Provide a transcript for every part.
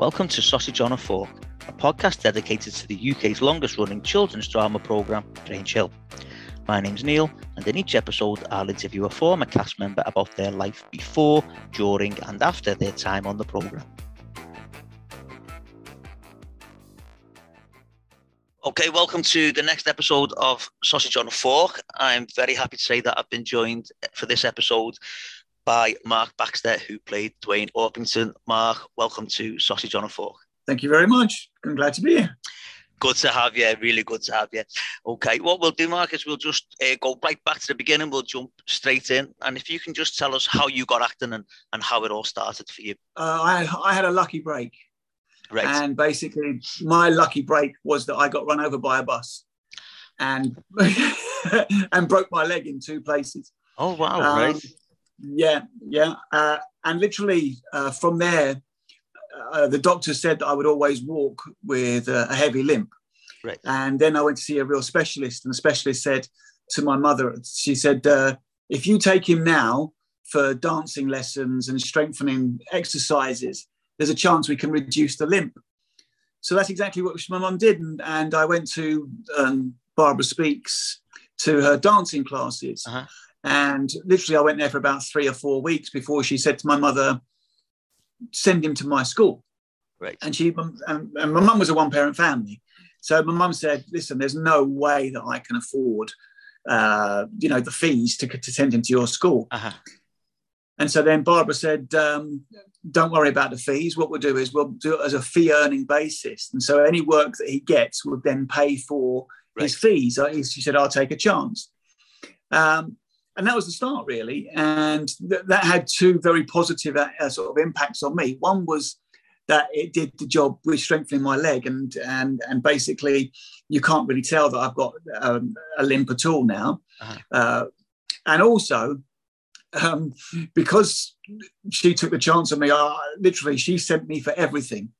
Welcome to Sausage on a Fork, a podcast dedicated to the UK's longest running children's drama programme, Grange Hill. My name's Neil, and in each episode, I'll interview a former cast member about their life before, during, and after their time on the programme. Okay, welcome to the next episode of Sausage on a Fork. I'm very happy to say that I've been joined for this episode by Mark Baxter, who played Dwayne Orpington. Mark, welcome to Sausage on a Fork. Thank you very much. I'm glad to be here. Good to have you. Really good to have you. Okay, what we'll do, Mark, is we'll just uh, go right back to the beginning. We'll jump straight in. And if you can just tell us how you got acting and, and how it all started for you. Uh, I, I had a lucky break. Right. And basically, my lucky break was that I got run over by a bus and and broke my leg in two places. Oh, wow. Um, right. Yeah, yeah. Uh, and literally uh, from there, uh, the doctor said that I would always walk with a heavy limp. Right. And then I went to see a real specialist, and the specialist said to my mother, she said, uh, if you take him now for dancing lessons and strengthening exercises, there's a chance we can reduce the limp. So that's exactly what my mum did. And, and I went to um, Barbara Speake's to her dancing classes. Uh-huh. And literally, I went there for about three or four weeks before she said to my mother, send him to my school. Right. And she and, and my mum was a one parent family. So my mum said, listen, there's no way that I can afford, uh, you know, the fees to, to send him to your school. Uh-huh. And so then Barbara said, um, don't worry about the fees. What we'll do is we'll do it as a fee earning basis. And so any work that he gets would then pay for his fees. She said, I'll take a chance. Um, and that was the start, really. And th- that had two very positive uh, sort of impacts on me. One was that it did the job with strengthening my leg, and and and basically, you can't really tell that I've got um, a limp at all now. Uh-huh. Uh, and also, um, because she took the chance on me, I, literally, she sent me for everything.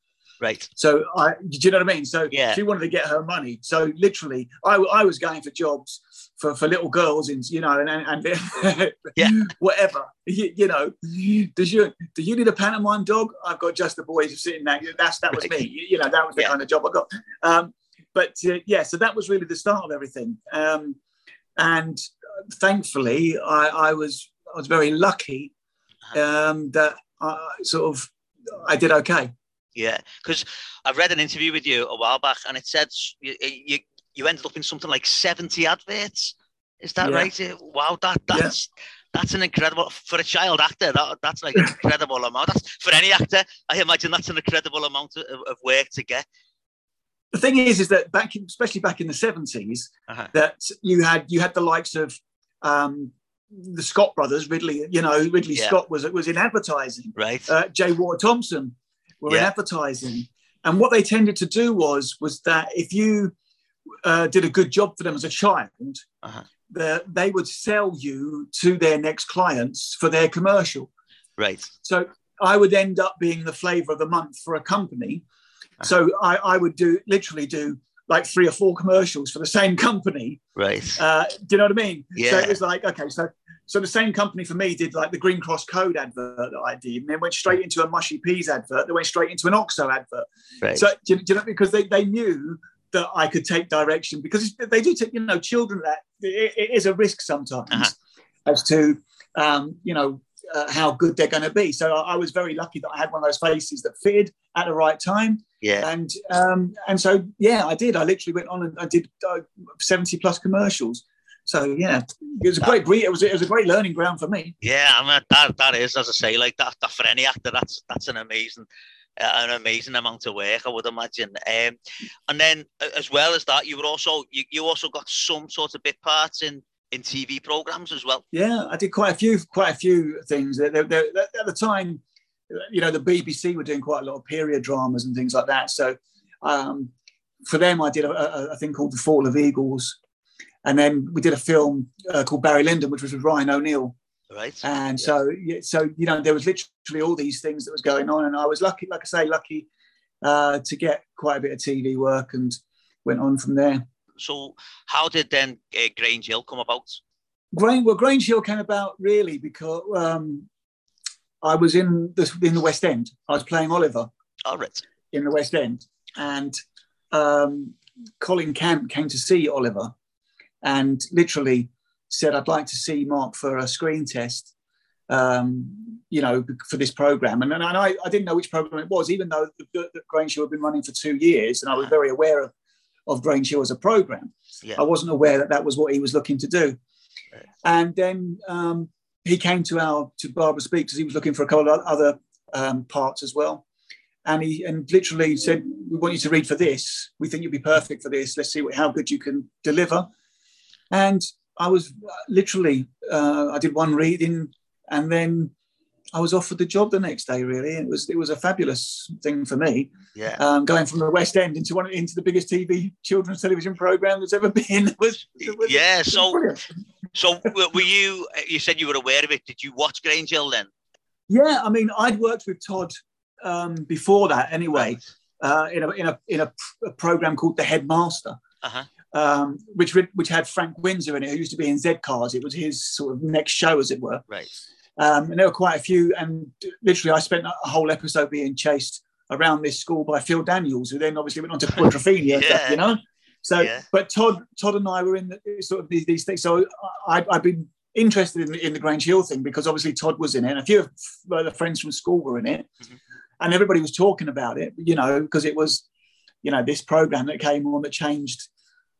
Right. So I, do you know what I mean? So Yeah. she wanted to get her money. So literally, I, I was going for jobs for, for little girls, in you know, and and Yeah. whatever. You, you know, does you do you need a pantomime dog? I've got just the boys sitting there. That's that was Right. me. You, you know, that was the Yeah. kind of job I got. Um, but uh, yeah, so that was really the start of everything. Um, and thankfully, I, I was I was very lucky um, that I sort of I did okay. Yeah, because I read an interview with you a while back, and it said you you, you ended up in something like seventy adverts. Is that Yeah. right? Wow, that Yeah. that's that's an incredible for a child actor. That that's like an incredible amount. That's for any actor. I imagine that's an incredible amount of, of work to get. the thing is, is that back, in, especially back in the seventies, Uh-huh. that you had you had the likes of um, the Scott brothers, Ridley. You know, Ridley Yeah. Scott was was in advertising. Right. Uh, J. Walter Thompson were in advertising, and what they tended to do was was that if you uh, did a good job for them as a child, Uh-huh. the, they would sell you to their next clients for their commercial. right. So I would end up being the flavor of the month for a company. So I, I would do literally do like three or four commercials for the same company. Right. Uh, do you know what I mean? So Yeah. it was like, okay, so so the same company for me did like the Green Cross Code advert that I did, and then went straight into a Mushy Peas advert, They went straight into an Oxo advert. right. So do you, do you know because they, they knew that I could take direction because they do take you know children that it, it is a risk sometimes Uh-huh. as to um, you know uh, how good they're going to be. So I, I was very lucky that I had one of those faces that fitted at the right time, yeah. and um, and so yeah, I did. I literally went on and I did uh, seventy plus commercials. So yeah, it was a great bre- it was it was a great learning ground for me. Yeah, I mean that that is, as I say, like that, that for any actor, that's that's an amazing, uh, an amazing amount of work, I would imagine. Um, and then as well as that, you were also you, you also got some sort of bit parts in in TV programs as well. Yeah, I did quite a few, quite a few things. They- they- they- at the time, you know, the BBC were doing quite a lot of period dramas and things like that. So um, for them, I did a, a, a thing called The Fall of Eagles, and then we did a film uh, called Barry Lyndon, which was with Ryan O'Neal. Right. And so, so you know, there was literally all these things that was going on, and I was lucky, like I say, lucky uh, to get quite a bit of TV work, and went on from there. So how did then uh, Grange Hill come about? Grange, well, Grange Hill came about really because um, I was in the in the West End. I was playing Oliver, All right. In the West End, and um, Colin Cant came to see Oliver, and literally said, "I'd like to see Mark for a screen test." Um, you know, for this program, and, and I, I didn't know which program it was, even though the, the Grange Hill had been running for two years, and I was very aware of of Grange Hill as a program. Yeah. I wasn't aware that that was what he was looking to do. Right. And then um, he came to our to Barbara Speake because he was looking for a couple of other um, parts as well. And he and literally said, "We want you to read for this. We think you'll be perfect for this. Let's see what, how good you can deliver." And I was literally, uh, I did one reading, and then I was offered the job the next day. Really, it was it was a fabulous thing for me. Yeah, um, going from the West End into one into the biggest TV children's television program that's ever been was, was yeah. so, brilliant. so were you? You said you were aware of it. Did you watch Grange Hill then? Yeah, I mean, I'd worked with Todd um, before that anyway, uh, in a in a in a, a program called The Headmaster. Uh-huh. Um, which which had Frank Windsor in it, who used to be in Z Cars. It was his sort of next show, as it were. Right. Um, and there were quite a few, and literally, I spent a whole episode being chased around this school by Phil Daniels, who then obviously went on to Quadrophenia, yeah. stuff, you know. So, yeah. but Todd, Todd and I were in the, sort of these, these things. So I, have been interested in, in the Grange Hill thing because obviously Todd was in it, and a few of the friends from school were in it, mm-hmm. and everybody was talking about it, you know, because it was, you know, this program that came on that changed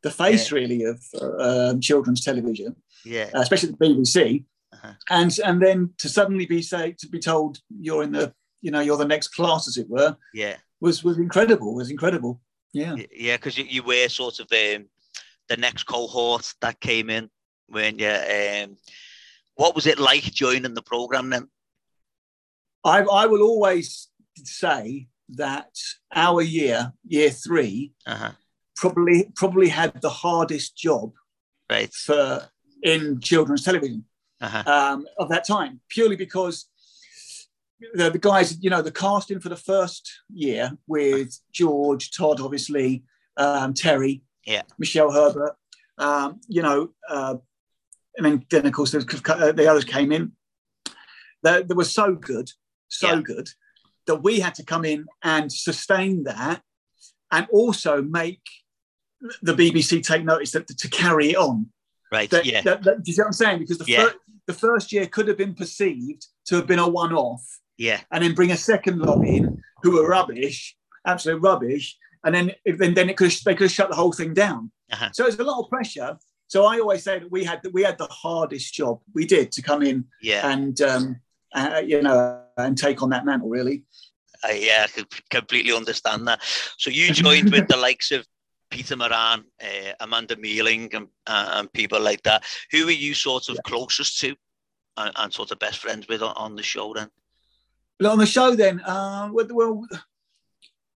the face yeah. really of uh, um, children's television, yeah, uh, especially the BBC. Uh-huh. And and then to suddenly be say to be told you're in the you know you're the next class as it were yeah was was incredible was incredible yeah yeah because you, you were sort of um, the next cohort that came in when you um, what was it like joining the program then I, I will always say that our year year 3 uh-huh. Probably probably had the hardest job right for in children's television uh-huh. um, of that time, purely because the, the, guys, you know, the casting for the first year with George, Todd, obviously, um, Terry, yeah, Michelle Herbert, um, you know, uh, and then, then of course the, the others came in. They, they were so good, so yeah. good that we had to come in and sustain that, and also make the BBC take notice that to carry it on. Right. That, yeah. That, that, do you see what I'm saying? Because the, yeah. fir- the first year could have been perceived to have been a one off. Yeah. And then bring a second lot in who were rubbish, absolute rubbish. And then, then, then it could they could have shut the whole thing down. Uh-huh. So it's a lot of pressure. So I always say that we had we had the hardest job we did to come in yeah. and um, uh, you know and take on that mantle really. Uh, yeah, I completely understand that. So you joined with the likes of Peter Moran, uh, Amanda Mealing, and, uh, and, people like that. Who are you sort of yeah. closest to and, and, sort of best friends with on, on the show then? Well, on the show then, uh, well,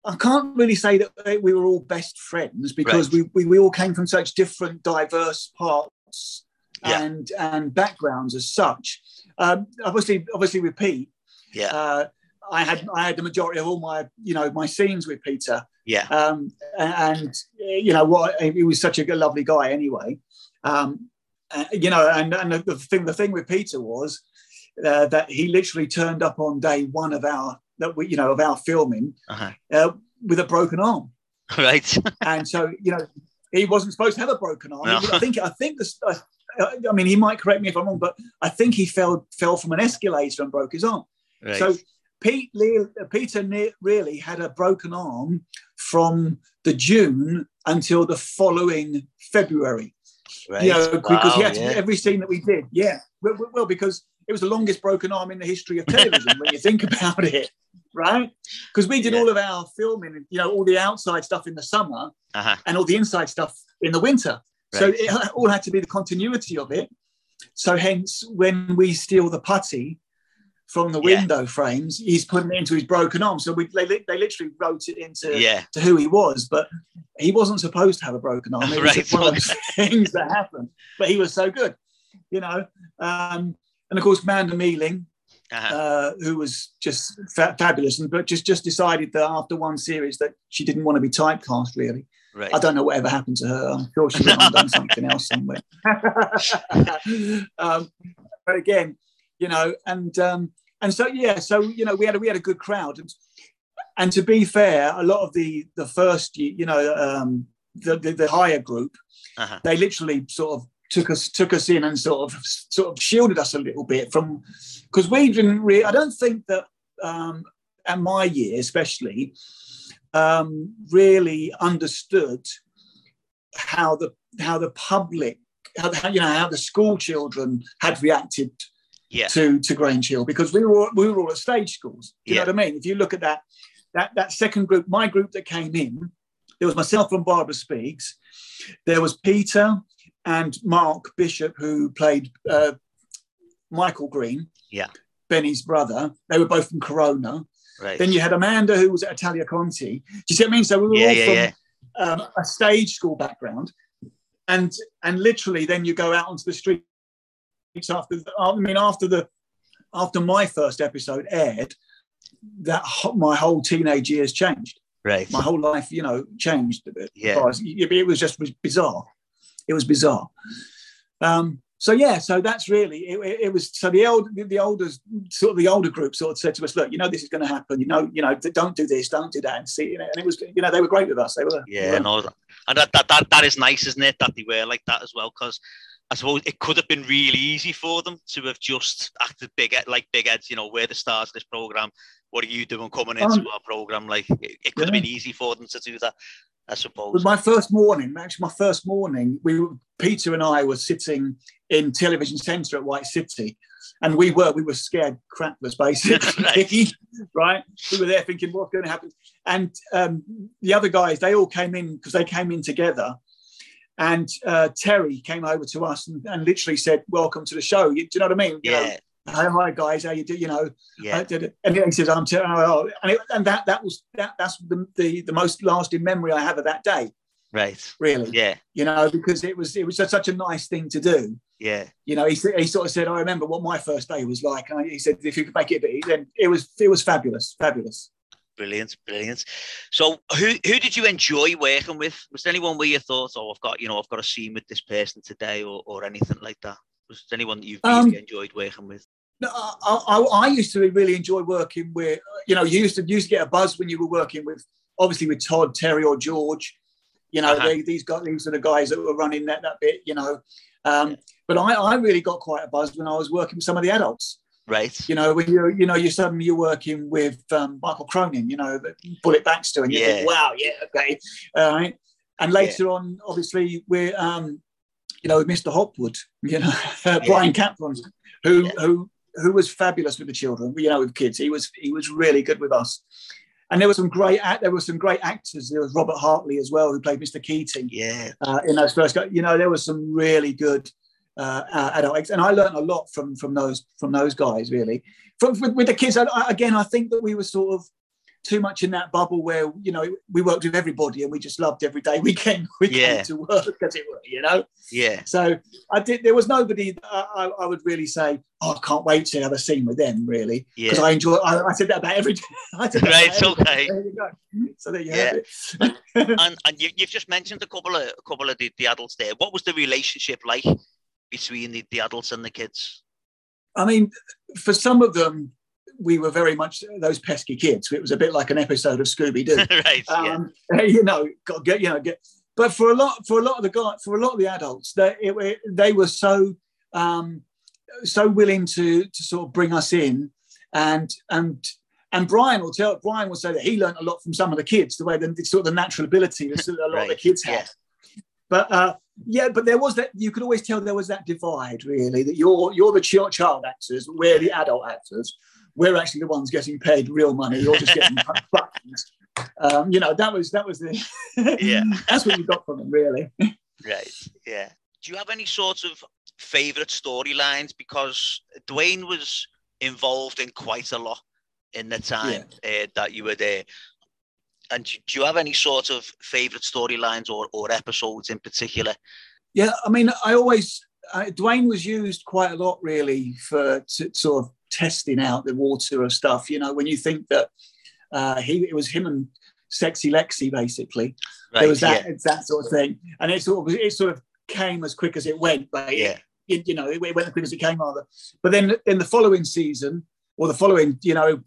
I can't really say that we were all best friends because right. we, we, we all came from such different, diverse parts yeah. and and backgrounds as such. Um, obviously, obviously with Pete, yeah. Uh, I had I had the majority of all my you know my scenes with Peter. Yeah. Um, and, you know what? He was such a lovely guy anyway. Um, uh, you know, and and the thing the thing with Peter was uh, that he literally turned up on day one of our that we you know of our filming uh-huh. uh, with a broken arm. Right. and so you know he wasn't supposed to have a broken arm. No. I think I think this. Uh, I mean, he might correct me if I'm wrong, but I think he fell fell from an escalator and broke his arm. Right. So Pete Peter really had a broken arm from the June until the following February. Right. You know, wow, because he had to yeah. every scene that we did. Yeah. Well, well, because it was the longest broken arm in the history of television when you think about it, right? Because we did yeah. all of our filming, you know, all the outside stuff in the summer uh-huh. and all the inside stuff in the winter. Right. So it all had to be the continuity of it. So hence, when we steal the putty, from the yeah. window frames, he's putting it into his broken arm. So we, they, they literally wrote it into yeah. to who he was, but he wasn't supposed to have a broken arm. It was right. one of those things that happened. But he was so good, you know. Um, and of course, Amanda Mealing, uh-huh. uh, who was just fa- fabulous, and but just just decided that after one series that she didn't want to be typecast really. Right. I don't know whatever happened to her. I'm sure she have done something else somewhere. um, but again, you know, and um, and so yeah, so you know, we had a, we had a good crowd, and and to be fair, a lot of the the first, you know, um, the, the, the higher group, uh-huh. they literally sort of took us took us in and sort of sort of shielded us a little bit from because we didn't really. I don't think that um, at my year, especially, um, really understood how the how the public how, how you know how the school children had reacted yeah. to to Grange Hill because we were we were all at stage schools. Do you yeah. know what I mean? If you look at that that that second group, my group that came in, there was myself and Barbara Speake's. There was Peter and Mark Bishop who played uh, Michael Green. Yeah. Benny's brother. They were both from Corona. Right. Then you had Amanda who was at Italia Conti. Do you see what I mean? So we were yeah, all yeah, from um, a stage school background and and literally then you go out onto the streets after I mean after the after my first episode aired that my whole teenage years changed. Right. My whole life you know changed a bit. Yeah. It was just bizarre. It was bizarre. Um so yeah so that's really it, it, it was so the old the older sort of the older group sort of said to us look you know this is going to happen. You know you know don't do this don't do that and see and it was you know they were great with us. They were yeah they were, no and that, that that that is nice isn't it that they were like that as well because I suppose it could have been really easy for them to have just acted big like big heads you know we're the stars of this program what are you doing coming into um, our program like it, it could yeah. have been easy for them to do that I suppose. my first morning, actually, my first morning, we were, Peter and I were sitting in Television Centre at White City, and we were we were scared crapless basically, right. right. We were there thinking what's going to happen, and um, the other guys they all came in because they came in together, and uh, Terry came over to us and, and, literally said, "Welcome to the show." You, do you know what I mean? You yeah. Know, hi, hi guys, how you do? You know, yeah. and he says, I'm, t- oh, and, it, and that that was that that's the, the the most lasting memory I have of that day. Right. Really. Yeah. You know, because it was it was such a nice thing to do. Yeah. You know, he, he sort of said, I remember what my first day was like. And he said, if you could make it, then it was it was fabulous, fabulous. Brilliant, brilliant. So, who who did you enjoy working with? Was there anyone where you thought, oh, I've got you know, I've got a scene with this person today, or, or anything like that? Was there anyone that you've um, enjoyed working with? I, I, I, used to really enjoy working with, you know, you used to used to get a buzz when you were working with, obviously with Todd, Terry, or George. You know, uh-huh. they, these guys, these are the guys that were running that that bit. You know, um, yeah. but I, I really got quite a buzz when I was working with some of the adults. Right. You know, when you you know you suddenly you're working with um, Michael Cronin, you know, Bullet Baxter, and you yeah. think, wow, yeah, okay, all right. And later yeah. on, obviously, we're um, you know, with Mr. Hopwood, you know, Brian Capron, who who who was fabulous with the children, you know, with kids. He was he was really good with us. And there were some great there were some great actors. There was Robert Hartley as well, who played Mr. Keating. Yeah. Uh, in those first, you know, there was some really good uh, adult acts, and I learned a lot from from those from those guys. Really, from with, with the kids. I, again, I think that we were sort of too much in that bubble where you know we worked with everybody and we just loved every day we came we yeah. came to work as it were you know yeah so i did there was nobody I, I, would really say oh i can't wait to have a scene with them really because yeah. i enjoy I, I, said that about every day right okay there you go. so there you yeah. have it and and you, have just mentioned a couple of a couple of the, the adults there what was the relationship like between the, the adults and the kids i mean for some of them we were very much those pesky kids. It was a bit like an episode of Scooby Doo. right. Um, yeah. You know, got get you know get. But for a lot for a lot of the guys for a lot of the adults, they it, they were so um, so willing to to sort of bring us in, and and and Brian will tell Brian will say that he learned a lot from some of the kids, the way the sort of the natural ability that a lot right. of the kids had. Yeah. But uh, yeah, but there was that you could always tell there was that divide really that you're you're the child actors, we're the adult actors we're actually the ones getting paid real money. You're just getting buttons. Um, you know, that was that was the yeah. that's what you got from them, really. right. Yeah. Do you have any sort of favorite storylines? Because Dwayne was involved in quite a lot in the time yeah. uh, that you were there. And do you have any sort of favorite storylines or, or episodes in particular? Yeah, I mean, I always uh, Dwayne was used quite a lot, really, for to sort of testing out the water of stuff. You know, when you think that uh, he it was him and Sexy Lexi basically. Right, there was that yeah. that sort of thing, and it sort of it sort of came as quick as it went. But yeah, it, you know, it went as quick as it came, rather. But then in the following season or the following, you know,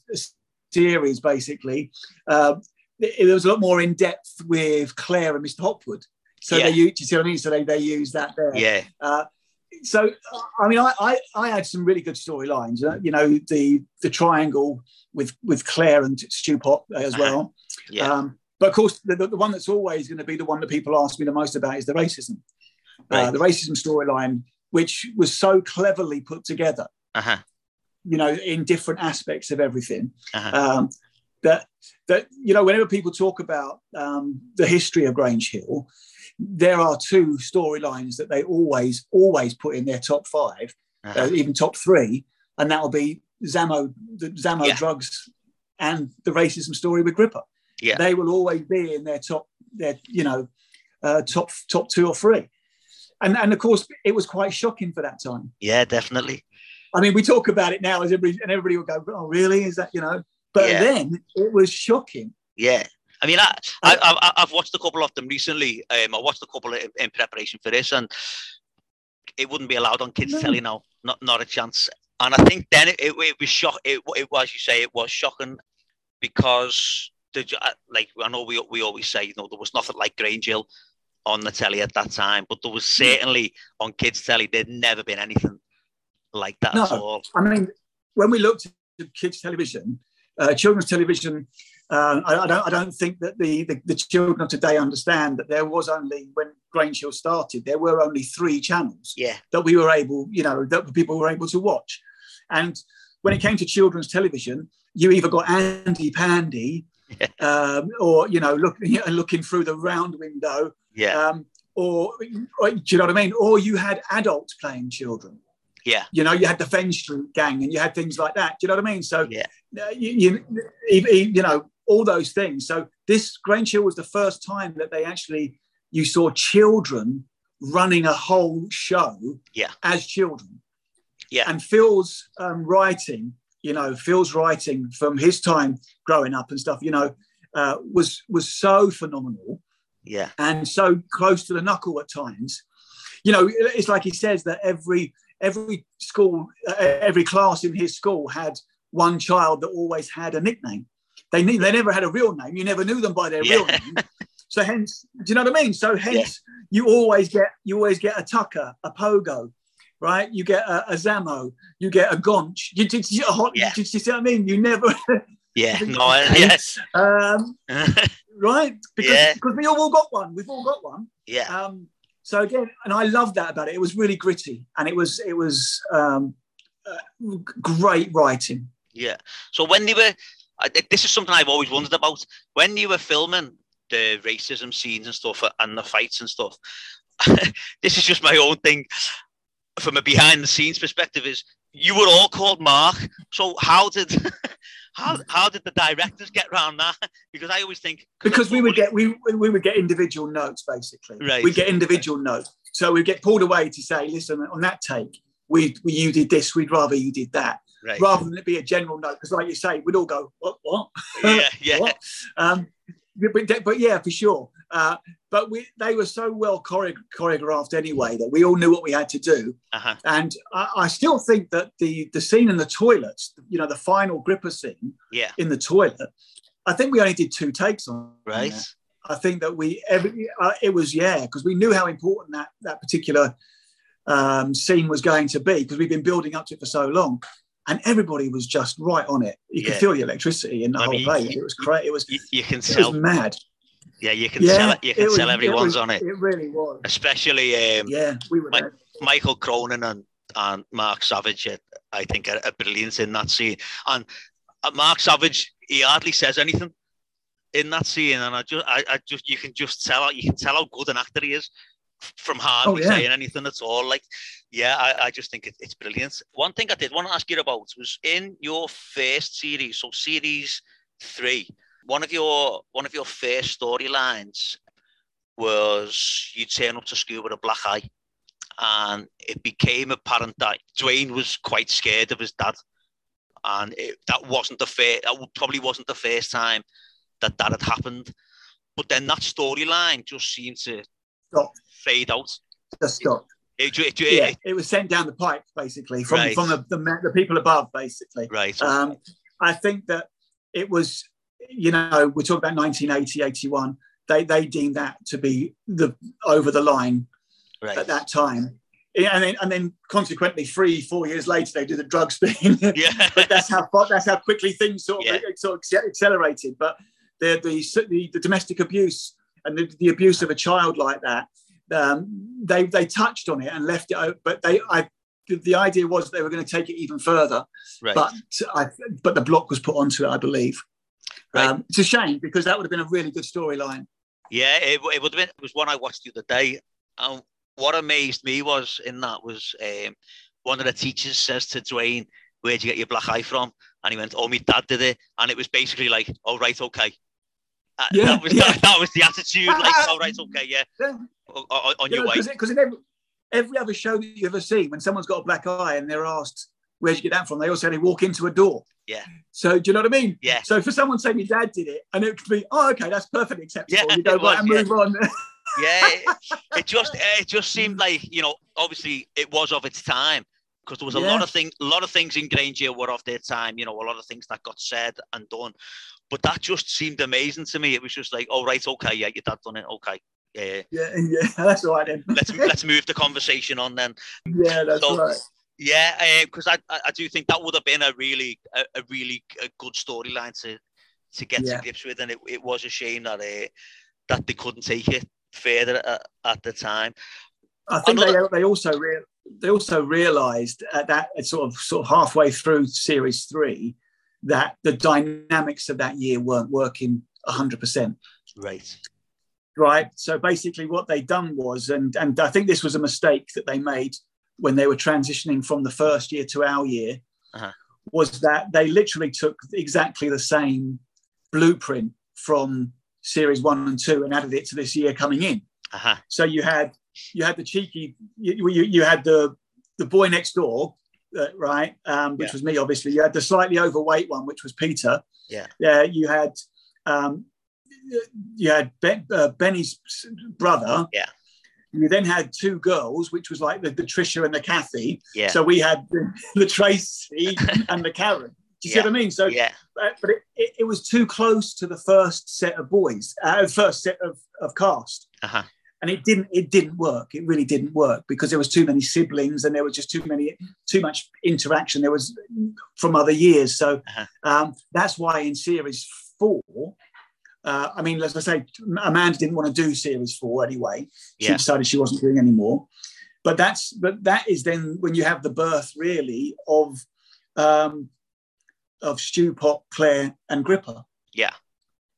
series, basically, uh, it, was a lot more in depth with Claire and Mr. Hopwood. So yeah. they, you see what I mean? So they, they use that there. Yeah. Uh, so I mean, I, I, I had some really good storylines. Uh, you know, the the triangle with with Claire and Stewpot as uh-huh. well. Yeah. Um, but of course, the, the, one that's always going to be the one that people ask me the most about is the racism, uh, right. uh, the racism storyline, which was so cleverly put together. Uh-huh. You know, in different aspects of everything. Uh-huh. Um, that that you know, whenever people talk about um, the history of Grange Hill, there are two storylines that they always always put in their top 5 uh-huh. uh, even top three, and that will be Zammo, the Zammo yeah. drugs, and the racism story with Gripper. Yeah, they will always be in their top, their you know, uh, top top two or three, and and of course it was quite shocking for that time. Yeah, definitely. I mean, we talk about it now as everybody and everybody will go, "Oh, really? Is that you know?" But yeah. then it was shocking. Yeah, I mean, I, I, have watched a couple of them recently. Um, I watched a couple in, in, preparation for this, and it wouldn't be allowed on kids' no. telly now. Not, not a chance. And I think then it, it, it was shock. It, it was, you say, it was shocking because the uh, like I know we we always say, you know, there was nothing like Grange Hill on the telly at that time, but there was hmm. certainly on kids' telly there'd never been anything like that no, at all. I mean, when we looked at kids' television, uh, children's television um, I, I, don't, I don't think that the, the, the, children of today understand that there was only, when Grange Hill started, there were only three channels yeah. that we were able, you know, that people were able to watch. And when it came to children's television, you either got Andy Pandy yeah. um, or, you know, looking, looking through the round window. Yeah. Um, or, or, do you know what I mean? Or you had adults playing children. Yeah. You know, you had the Fenn Street gang and you had things like that. Do you know what I mean? So, yeah. Uh, you, you, you know, all those things. So this Grange Hill was the first time that they actually you saw children running a whole show yeah. as children. Yeah. And Phil's um, writing, you know, Phil's writing from his time growing up and stuff, you know, uh, was was so phenomenal. Yeah. And so close to the knuckle at times. You know, it's like he says that every every school, uh, every class in his school had one child that always had a nickname. They they never had a real name. You never knew them by their yeah. real name. So hence, do you know what I mean? So hence, yeah. you always get you always get a Tucker, a Pogo, right? You get a, a Zammo, you get a Gonch. You, did you, you, yeah. you, see what I mean? You never. Yeah, no, yes. Um, right? Because yeah. because we all got one. We've all got one. Yeah. Um, so again, and I love that about it. It was really gritty, and it was it was um, uh, great writing. Yeah. So when they were I, this is something I've always wondered about. When you were filming the racism scenes and stuff and the fights and stuff, this is just my own thing from a behind the scenes perspective is you were all called Mark. So how did how how did the directors get around that? Because I always think because we would get we we would get individual notes basically. Right. We get individual notes. So we get pulled away to say, listen, on that take, we, we you did this, we'd rather you did that right. rather than it be a general note. Because, like you say, we'd all go, "What? What? Yeah, yeah." what? Um, but, but, yeah, for sure. Uh, but we, they were so well chore- choreographed anyway that we all knew what we had to do. Uh-huh. And I, I, still think that the the scene in the toilets, you know, the final gripper scene, yeah. in the toilet, I think we only did two takes on. Right. That. I think that we every uh, it was yeah because we knew how important that that particular um, scene was going to be because we've been building up to it for so long and everybody was just right on it. You yeah. could feel the electricity in the I whole mean, place. It was crazy. It was you, you can tell mad. Yeah, you can yeah, tell it. You can tell everyone's it was, on it. It really was. Especially um, yeah, we were Mike, Michael Cronin and and Mark Savage. I think are, are brilliant in that scene. And uh, Mark Savage, he hardly says anything in that scene, and I just, I, I just, you can just tell, you can tell how good an actor he is from hardly oh, yeah. saying anything at all. Like, yeah, I, I just think it, it's brilliant. One thing I did want to ask you about was in your first series, so series three, one of your one of your first storylines was you turn up to school with a black eye, and it became apparent that Dwayne was quite scared of his dad, and it, that wasn't the first, that probably wasn't the first time that that had happened. But then that storyline just seemed to stopped. Fade out. Just stopped. It, it, it, yeah, it was sent down the pipe basically from, right. from the, the, the, people above, basically. Right. Um, I think that it was, you know, we're talking about 1980, 81. They they deemed that to be the over the line right. at that time. And then and then consequently, three four years later, they do the drugs thing. Yeah. but that's how that's how quickly things sort of Yeah. sort of accelerated. But the the the, the domestic abuse and the, the abuse of a child like that, um, they they touched on it and left it. o- But they I the, the idea was they were going to take it even further. right. But I but the block was put onto it, I believe. Right. Um, it's a shame because that would have been a really good storyline. Yeah, it, it would have been. It was one I watched the other day. And what amazed me was in that was um, one of the teachers says to Dwayne, "Where'd you get your black eye from?" And he went, "Oh, my dad did it." And it was basically like, "Oh, right, okay." Uh, Yeah, that was yeah. that, that was the attitude. Like, "Oh, right, okay, yeah, Yeah. O- o- on your way." Because in every, every other show that you've ever see, when someone's got a black eye and they're asked, where'd you get that from? They all say they walk into a door. Yeah. So do you know what I mean? Yeah. So for someone saying your dad did it, and it could be, oh, okay, that's perfectly acceptable. Yeah, you go right and move on. yeah, it, it just it just seemed like you know, obviously it was of its time because there was a Yeah. lot of things, a lot of things in Granger were of their time. You know, a lot of things that got said and done, but that just seemed amazing to me. It was just like, oh right, okay, yeah, your dad done it, okay. Yeah, yeah, yeah, that's all right then. let's let's move the conversation on then. yeah, that's So- right. Yeah, eh, because I, I I do think that would have been a really a, a really a good storyline to to get Yeah. to grips with, and it, it was a shame that uh, that they couldn't take it further at, at the time. I think Another- they, they also rea- they also realised at uh, that uh, sort of sort of halfway through series three that the dynamics of that year weren't working hundred percent. Right. right? So basically, what they done was, and and I think this was a mistake that they made when they were transitioning from the first year to our year, Uh-huh. was that they literally took exactly the same blueprint from series one and two and added it to this year coming in. Uh-huh. So you had you had the cheeky, you you, you had the the boy next door. Right, um, which Yeah. was me, obviously. You had the slightly overweight one, which was Peter. Yeah. Yeah. You had um, you had ben, uh, Benny's brother. Yeah. You then had two girls, which was like the, the Trisha and the Kathy. Yeah. So we had the, the Tracy and the Karen. Do you see what I mean? So, yeah. uh, but it, it, it was too close to the first set of boys, uh, first set of, of cast, Uh-huh. And it didn't. It didn't work. It really didn't work because there was too many siblings and there was just too many, too much interaction. There was from other years. So Uh-huh. um, that's why in series four. Uh, I mean, as I say, Amanda didn't want to do series four anyway. She Yeah. decided she wasn't doing anymore. But that's but that is then when you have the birth really of um, of Stewpot, Claire, and Gripper Yeah,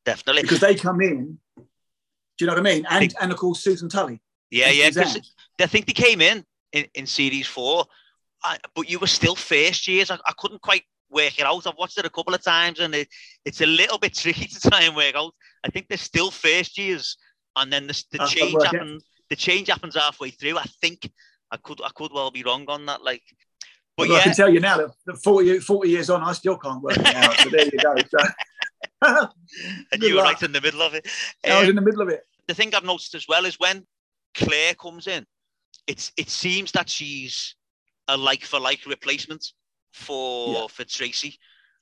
Definitely. because they come in. Do you know what I mean? And and of course Susan Tully. Yeah, yeah. Because I think they came in in, in series four, I, but you were still first years. I, I couldn't quite work it out. I've watched it a couple of times, and it, it's a little bit tricky to try and work out. I think they're still first years, and then the, the change happens. The change happens halfway through. I think I could I could well be wrong on that. Like, but Well, I can tell you now that that 40, 40 years on, I still can't work it out. So there you go. So, and you were right in the middle of it. I was Um, in the middle of it. the thing I've noticed as well is when Claire comes in, it's it seems that she's a like for like replacement for Yeah. for Tracy.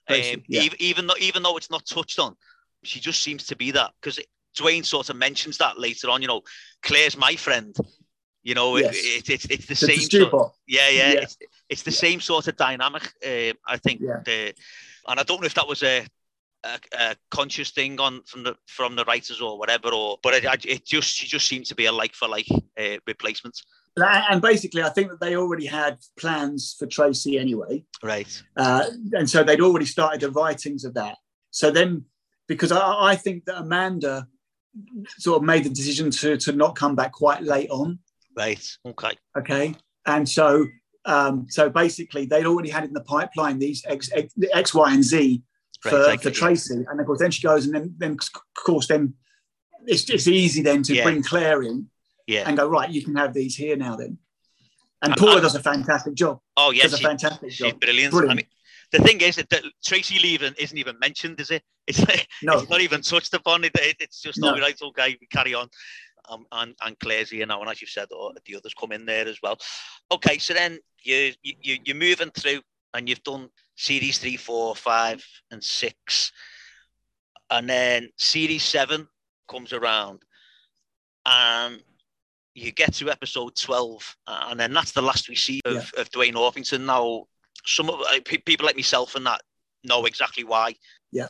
Tracy, Um, yeah. even, even though even though it's not touched on, she just seems to be that because Dwayne sort of mentions that later on. You know, Claire's my friend. You know, Yes. it, it, it's it's the It's same. Sort, pot. yeah, yeah, Yeah. It's it's the same sort of dynamic. Uh, I think. Yeah. The, and I don't know if that was a, a, a conscious thing on from the from the writers or whatever, or but it, it just she just seemed to be a like for like uh, replacement. And basically, I think that they already had plans for Tracy anyway. Right. Uh, and so they'd already started the writings of that. So then, because I, I think that Amanda sort of made the decision to, to not come back quite late on. Right. Okay. Okay. And so, um, so basically, they'd already had in the pipeline these X, X, X Y, and Z for, Right, for. Tracy. And of course, then she goes, and then, then of course, then it's, it's easy then to Yeah. bring Claire in Yeah. and go, right, you can have these here now then. And I'm- Paula I'm- does a fantastic job. Oh yeah. does a fantastic she's job. brilliant. I Brilliant. mean, the thing is that Tracy leaving isn't even mentioned, is it? It's like, No, it's not even touched upon. It, it it's just No. all right. Okay, we carry on. Um, and and Claire's here now, and as you said, oh, the others come in there as well. Okay, so then you you- you're moving through, and you've done series three, four, five, and six. and then series seven comes around, and you get to episode 12, and then that's the last we see of, yeah. of Dwayne Orpington. Now, some of uh, people like myself and that know exactly why. Yeah.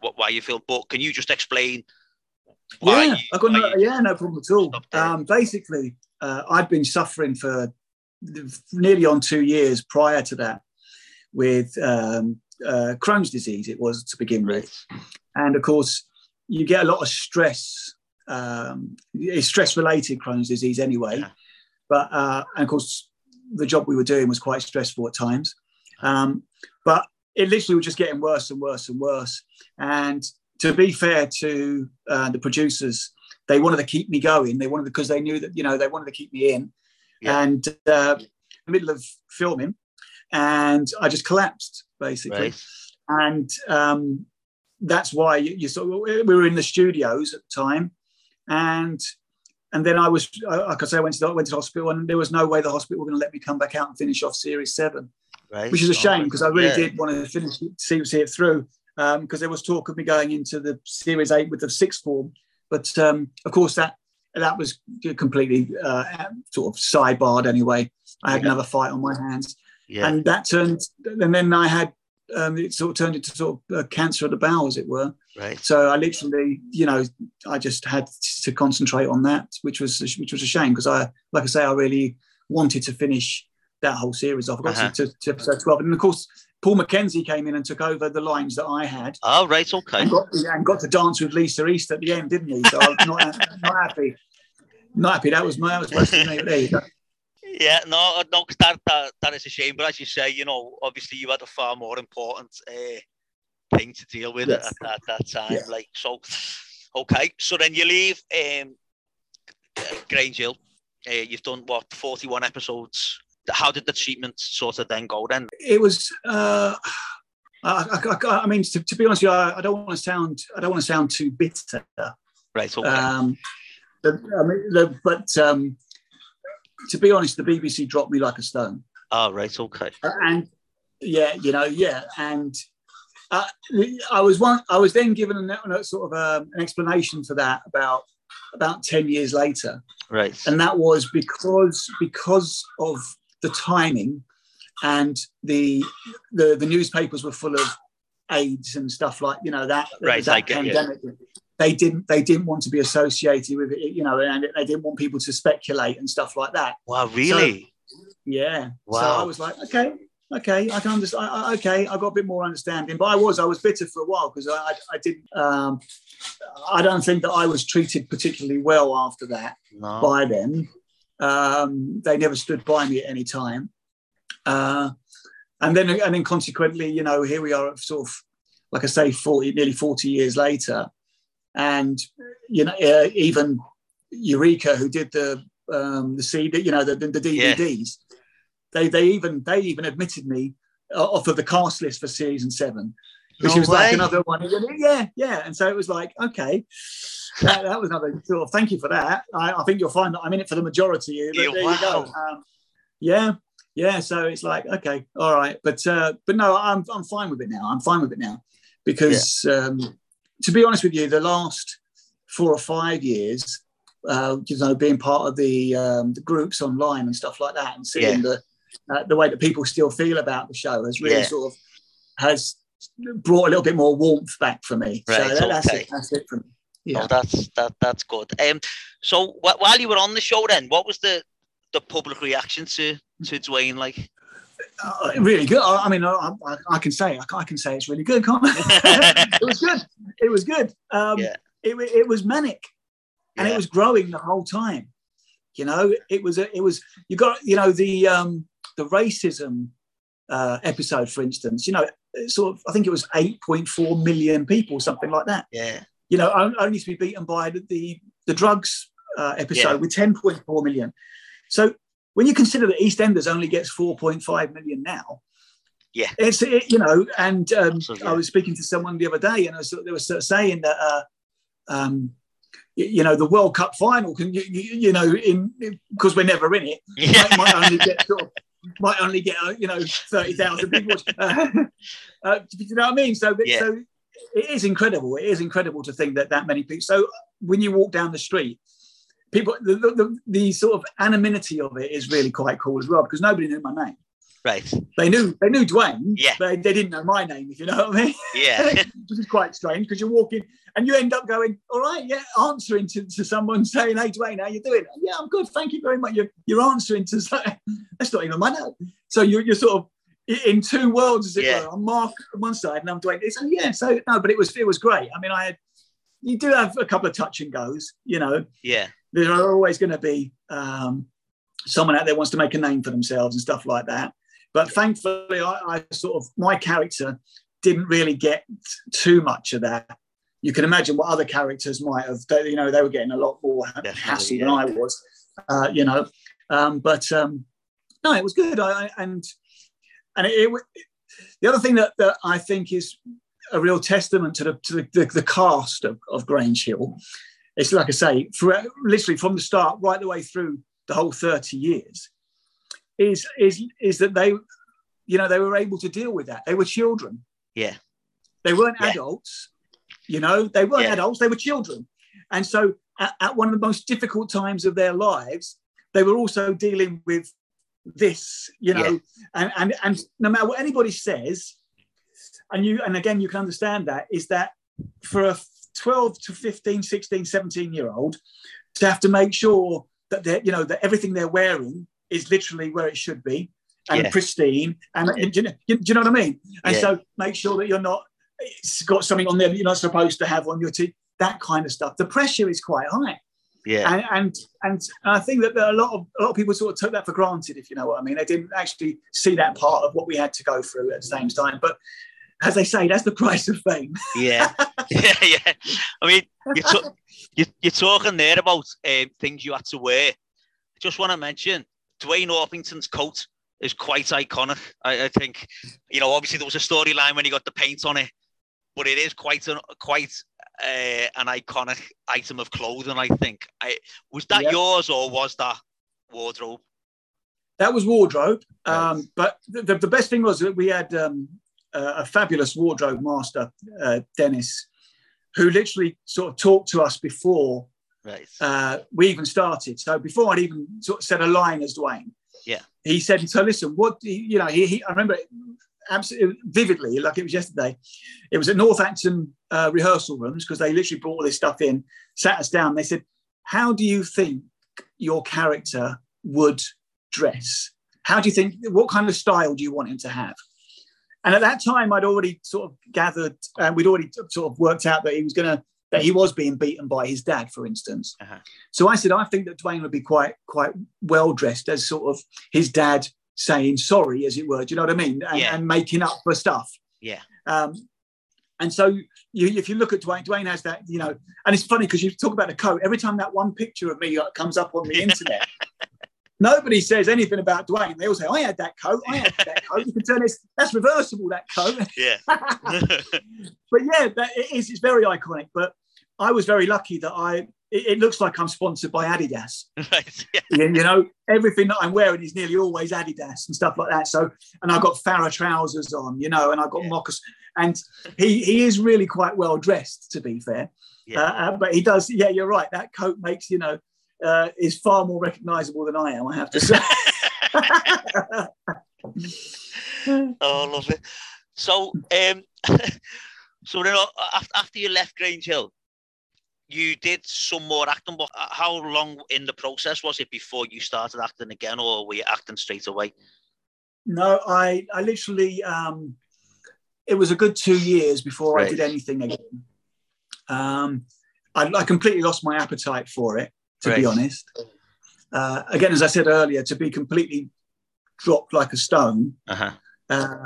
What why you feel, but can you just explain? yeah, you, I got no, yeah, no problem at all. Um, basically, uh, I'd been suffering for nearly on two years prior to that with um, uh, Crohn's disease. It was to begin with, and of course, you get a lot of stress. Um, it's stress related Crohn's disease anyway, yeah. but uh, and of course, the job we were doing was quite stressful at times. Um, but it literally was just getting worse and worse and worse. And to be fair to uh, the producers, they wanted to keep me going. They wanted because they knew that you know they wanted to keep me in. Yeah. And uh, in the middle of filming, and I just collapsed basically. Right. And um, that's why you, you saw we were in the studios at the time, and and then I was like I say I went to the, went to the hospital, and there was no way the hospital were going to let me come back out and finish off series seven right. which is a shame because I really yeah. did want to finish see, see it through because um, there was talk of me going into the Series Eight with the sixth form, but um, of course that that was completely uh, sort of sidebarred anyway. I had yeah. another fight on my hands, yeah. and that turned, and then I had um, it sort of turned into sort of a cancer of the bowel, as it were. Right. So I literally, you know, I just had to concentrate on that, which was which was a shame because I, like I say, I really wanted to finish that whole series off. I got uh-huh. to, to, episode 12. And of course, Paul McKenzie came in and took over the lines that I had. Oh, right, okay. And got, and got to dance with Lisa East at the end, didn't he? So I'm not, not happy. Not happy. That was my that was worse than me. There you go. Yeah, no, no, that, that that is a shame. But as you say, you know, obviously you had a far more important uh, thing to deal with yes. at, at, that time. Yeah. Like so, okay. So then you leave um, Grange Hill. Uh, you've done what forty-one episodes how did the treatment sort of then go then? It was. Uh, I, I, I mean, to, to, be honest with you, I, I, don't want to sound. I don't want to sound too bitter. Right. Okay. Um, but, I mean, but um, to be honest, the BBC dropped me like a stone. Oh, right. Okay. Uh, and yeah, you know, yeah, and uh, I was one. I was then given a, a sort of um, an explanation for that about about ten years later. Right. And that was because because of the timing and the, the the newspapers were full of AIDS and stuff like you know that right, that pandemic. They didn't they didn't want to be associated with it, you know, and they didn't want people to speculate and stuff like that. Wow, really? So, yeah. Wow. So I was like, okay, okay, I can understand. I, okay, I got a bit more understanding, but I was I was bitter for a while because I, I, I didn't. Um, I don't think that I was treated particularly well after that no. by them. Um, they never stood by me at any time. Uh, and then, and then consequently, you know, here we are, sort of, like I say, 40, nearly 40 years later. And, you know, uh, even Eureka, who did the, um, the CD, you know, the, the, DVDs, yeah. they, they even, they even admitted me uh, off of the cast list for season seven, which no was way. like another one. Yeah, yeah. And so it was like, okay, that, that, was another sort of thank you for that. I, I, think you'll find that I'm in it for the majority. But there wow. you go. Um, yeah, yeah. So it's like okay, all right, but uh, but no, I'm I'm fine with it now. I'm fine with it now because yeah. um, to be honest with you, the last four or five years, uh, you know, being part of the um, the groups online and stuff like that, and seeing yeah. the uh, the way that people still feel about the show has really yeah. sort of has brought a little bit more warmth back for me. Right, so that, that's it. That's it for me. Yeah. Oh, that's that that's good. Um, so wh- while you were on the show, then what was the the public reaction to to Dwayne like? Uh, really good. I, I mean, I, I, I, can say I, can say it's really good. Can't it was good. It was good. Um, yeah. It, it was manic, and yeah. it was growing the whole time. You know, it was a, it was you got you know the um, the racism uh, episode, for instance. You know, sort of I think it was eight point four million people, something like that. Yeah you know, only to be beaten by the the, the drugs uh, episode yeah. with 10.4 million. So when you consider that EastEnders only gets 4.5 million now, yeah, it's it, you know, and um, I was speaking to someone the other day, and I was, they were sort of saying that. Uh, um, you know the World Cup final can you, you know in because we're never in it yeah. might, might, only get sort of, might only get uh, you know thirty thousand people. Uh, uh, you know what I mean? So yeah. so it is incredible. It is incredible to think that that many people. So when you walk down the street, people the, the, the, sort of anonymity of it is really quite cool as well because nobody knew my name. Right. They knew they knew Dwayne. Yeah. But they didn't know my name, if you know what I mean. Yeah. Which is quite strange because you're walking and you end up going, all right, yeah, answering to, to someone saying, hey Dwayne, how you doing? Yeah, I'm good. Thank you very much. You're, you're answering to that's not even my name. So you're, you're sort of in two worlds, as it Yeah. were. I'm Mark on one side and I'm Dwayne. So oh, yeah, so no, but it was it was great. I mean, I had you do have a couple of touch and goes, you know. Yeah. There are always going to be um, someone out there wants to make a name for themselves and stuff like that. But thankfully, I, I sort of my character didn't really get too much of that. You can imagine what other characters might have. They, you know, they were getting a lot more Definitely, hassle yeah. than I was. Uh, you know, um, but um, no, it was good. I, I- and and it, it, the other thing that, that I think is a real testament to the to the, the, the cast of, of Grange Hill. It's like I say, literally from the start right the way through the whole thirty years, is is is that they, you know, they were able to deal with that. They were children. Yeah. They weren't Yeah. adults. You know, they weren't Yeah. adults. They were children. And so, at, at one of the most difficult times of their lives, they were also dealing with this. You know, Yeah. and and and no matter what anybody says, and you and again you can understand that is that for a 12 to 15 16 17 year old to have to make sure that they you know that everything they're wearing is literally where it should be and pristine and, and do, you know, do you know what i mean and Yeah. so make sure that you're not it's got something on there that you're not supposed to have on your teeth that kind of stuff the pressure is quite high Yeah. and and and I think that a lot of a lot of people sort of took that for granted, if you know what I mean. They didn't actually see that part of what we had to go through at the same time. But as they say, that's the price of fame. Yeah, yeah, yeah. I mean, you're, you're talking there about um, things you had to wear. I just want to mention Dwayne Orpington's coat is quite iconic. I, I think, you know, obviously there was a storyline when he got the paint on it, but it is quite an quite uh, an iconic item of clothing. I think. I was that Yeah. yours or was that wardrobe? That was wardrobe. Um, but the, the, the best thing was that we had um, a, a fabulous wardrobe master, uh, Dennis, who literally sort of talked to us before Right. uh, we even started. So before I'd even sort of said a line as Dwayne, Yeah. he said, "So listen, what do you, you know?" He, he I remember it absolutely vividly, like it was yesterday. It was at North Acton uh, rehearsal rooms because they literally brought all this stuff in, sat us down. They said, "How do you think your character would dress? How do you think? What kind of style do you want him to have?" And at that time, I'd already sort of gathered, and we'd already sort of worked out that he was going to that he was being beaten by his dad, for instance. Uh-huh. So I said, I think that Dwayne would be quite quite well dressed as sort of his dad saying sorry, as it were. Do you know what I mean? And, Yeah. and making up for stuff. Yeah. Um, and so you, if you look at Dwayne, Dwayne has that, you know, and it's funny because you talk about the coat. Every time that one picture of me uh, comes up on the internet, nobody says anything about Dwayne. They all say, "I had that coat. I had that coat." You can turn this. That's reversible. That coat. Yeah. but yeah, that it is. It's very iconic. But I was very lucky that I. It, it looks like I'm sponsored by Adidas. right. Yeah. You, you know, everything that I'm wearing is nearly always Adidas and stuff like that. So, and I've got Farah trousers on, you know, and I've got Yeah. moccasins. And he he is really quite well dressed, to be fair. Yeah. Uh, uh, but he does. Yeah, you're right. That coat makes you know uh, is far more recognisable than I am. I have to say. oh, lovely. So, um, so then af- after you left Grange Hill, you did some more acting. But uh, how long in the process was it before you started acting again, or were you acting straight away? No, I I literally um it was a good two years before I did anything again. Um I, I completely lost my appetite for it, to be honest. Uh, again, as I said earlier, to be completely dropped like a stone, Uh huh. uh,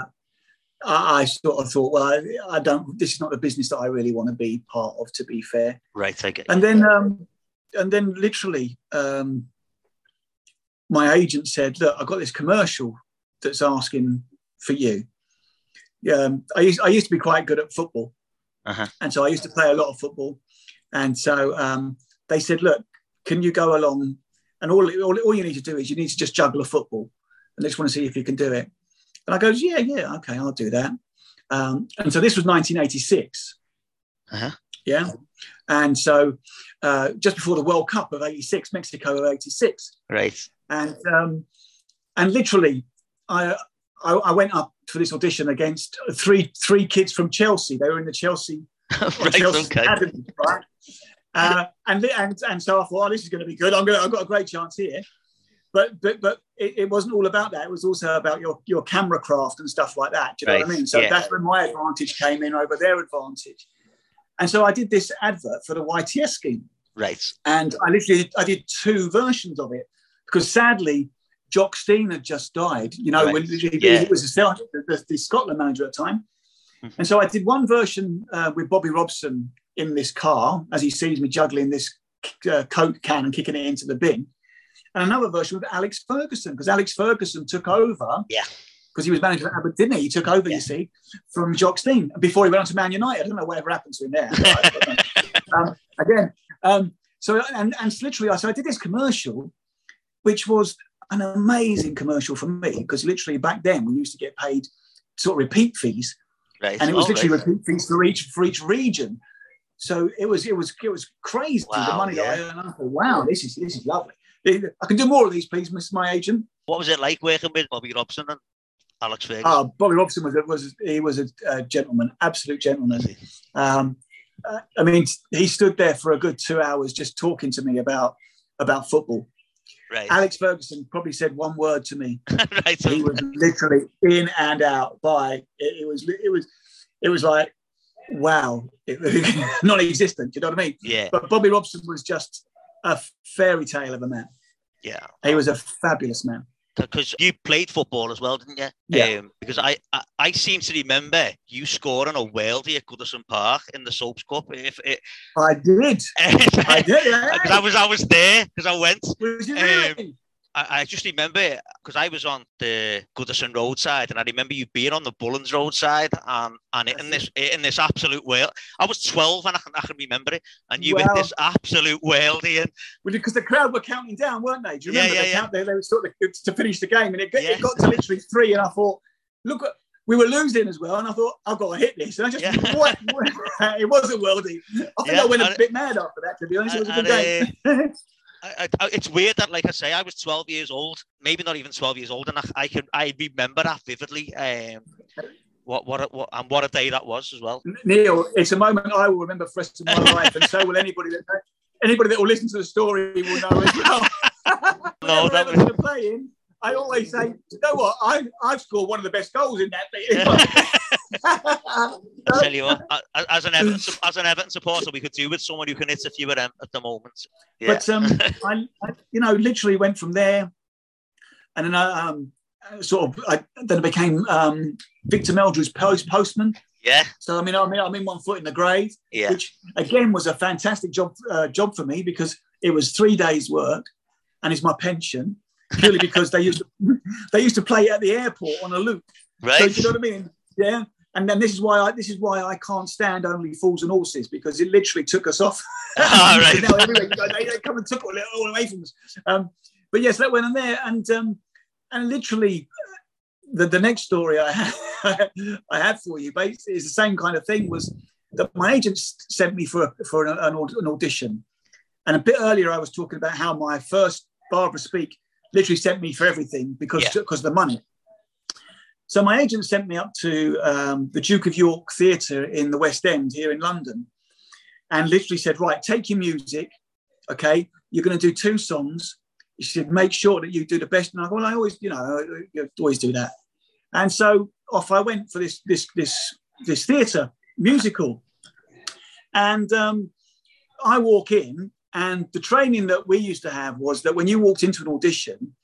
I, I sort of thought, well, I, I don't. This is not the business that I really want to be part of. To be fair, Right. I get. and then um, and then literally um, my agent said look i've got this commercial that's asking for you um, I, used, I used to be quite good at football Uh-huh. and so i used to play a lot of football and so um, they said look can you go along and all, all, all you need to do is you need to just juggle a football and they just want to see if you can do it and i goes yeah yeah okay i'll do that um, and so this was 1986 Uh-huh. Yeah. And so uh, just before the World Cup of 86, Mexico of 86. Right. And um, and literally, I, I, I went up for this audition against three three kids from Chelsea. They were in the Chelsea, right, Chelsea okay. Academy, right? Uh, and and and so I thought, oh, this is going to be good. I'm going. I've got a great chance here. But but but it, it, wasn't all about that. It was also about your your camera craft and stuff like that. Do you know what I mean? So yeah. that's when my advantage came in over their advantage. And so I did this advert for the YTS scheme Right. and I literally I did two versions of it because sadly Jock Stein had just died. You know, Right. when he, Yeah. he was the, the, the Scotland manager at the time, Mhm. and so I did one version uh, with Bobby Robson in this car as he sees me juggling this uh, Coke can and kicking it into the bin, and another version with Alex Ferguson because Alex Ferguson took over. Yeah. Because he was manager at Aberdeen, he took over, Yeah. you see, from Jock Stein before he went on to Man United. I don't know whatever happened to him there. um, again, um, so and and literally, so I did this commercial, which was an amazing commercial for me because literally back then we used to get paid sort of repeat fees, Right. and it was literally right. repeat fees for each for each region. So it was it was it was crazy the Wow, money that I earned. I thought, wow, this is this is lovely. I can do more of these, please, Miss My Agent. What was it like working with Bobby Robson and Alex Ferguson? Oh, Bobby Robson was a- was he was a, a gentleman, absolute gentleman. Um, uh, I mean, he stood there for a good two hours just talking to me about about football. right. Alex Ferguson probably said one word to me. right. He was literally in and out by it, it was it was it was like wow, non-existent. You know what I mean? Yeah. But Bobby Robson was just a fairy tale of a man. Yeah. He was a fabulous man. because you played football as well, didn't you? Yeah. Um, because I, I, I seem to remember you scoring a worldie at Goodison Park in the Soaps Cup. If it, I did. I did. because I was I was there because I went. Was you Um, really? I, I just remember because I was on the Goodison Road side, and I remember you being on the Bullens Road side and and hitting this hitting this absolute world. I was twelve and I can, I can remember it, and you hit Wow. this absolute worldie, and because the crowd were counting down, weren't they? Do you Yeah, remember? yeah, they, yeah. count, they, they were sort of to finish the game, and it, got- it got to literally three, and I thought, look, we were losing as well, and I thought I've got to hit this, and I just Yeah. what, it was a worldie. I think Yeah, I went a and- bit mad after that. To be honest, it was a and, good game. Uh, I, I, it's weird that, like I say, I was 12 years old, maybe not even 12 years old, and I, I can I remember that vividly. Um, what what a, what and what a day that was as well. Neil, it's a moment I will remember for the rest of my life, and so will anybody that anybody that will listen to the story will know as well. No, that I'm gonna play in, I always say, you know what, I I've scored one of the best goals in that. I tell you what, a- a- as an Everton as an Everton supporter, we could do with someone who can hit a few of them at the moment. Yeah. But um, I, I, you know, literally went from there, and then I um, sort of I, then I became um, Victor Meldrew's post postman. yeah, So I mean, I mean, I'm in one foot in the grave, yeah, which again was a fantastic job uh, job for me because it was three days' work, and it's my pension purely because they used to, they used to play at the airport on a loop. So right. you know what I mean? Yeah. And then this is why I this is why I can't stand only fools and horses because it literally took us off. Ah, right. Now everywhere they, they come and took all, all away from us. Um, but yes, that went on there, and um, and literally, the, the next story I had, I had for you, basically, is the same kind of thing. Was that my agent sent me for for an an audition, and a bit earlier I was talking about how my first Barbara Speake literally sent me for everything because because of the money. So my agent sent me up to um, the Duke of York Theatre in the West End here in London, and literally said, "Right, take your music, okay? You're going to do two songs. You should make sure that you do the best." And I go, "Well, I always, you know, I always do that." And so off I went for this this this this theatre musical, and um, I walk in, and the training that we used to have was that when you walked into an audition,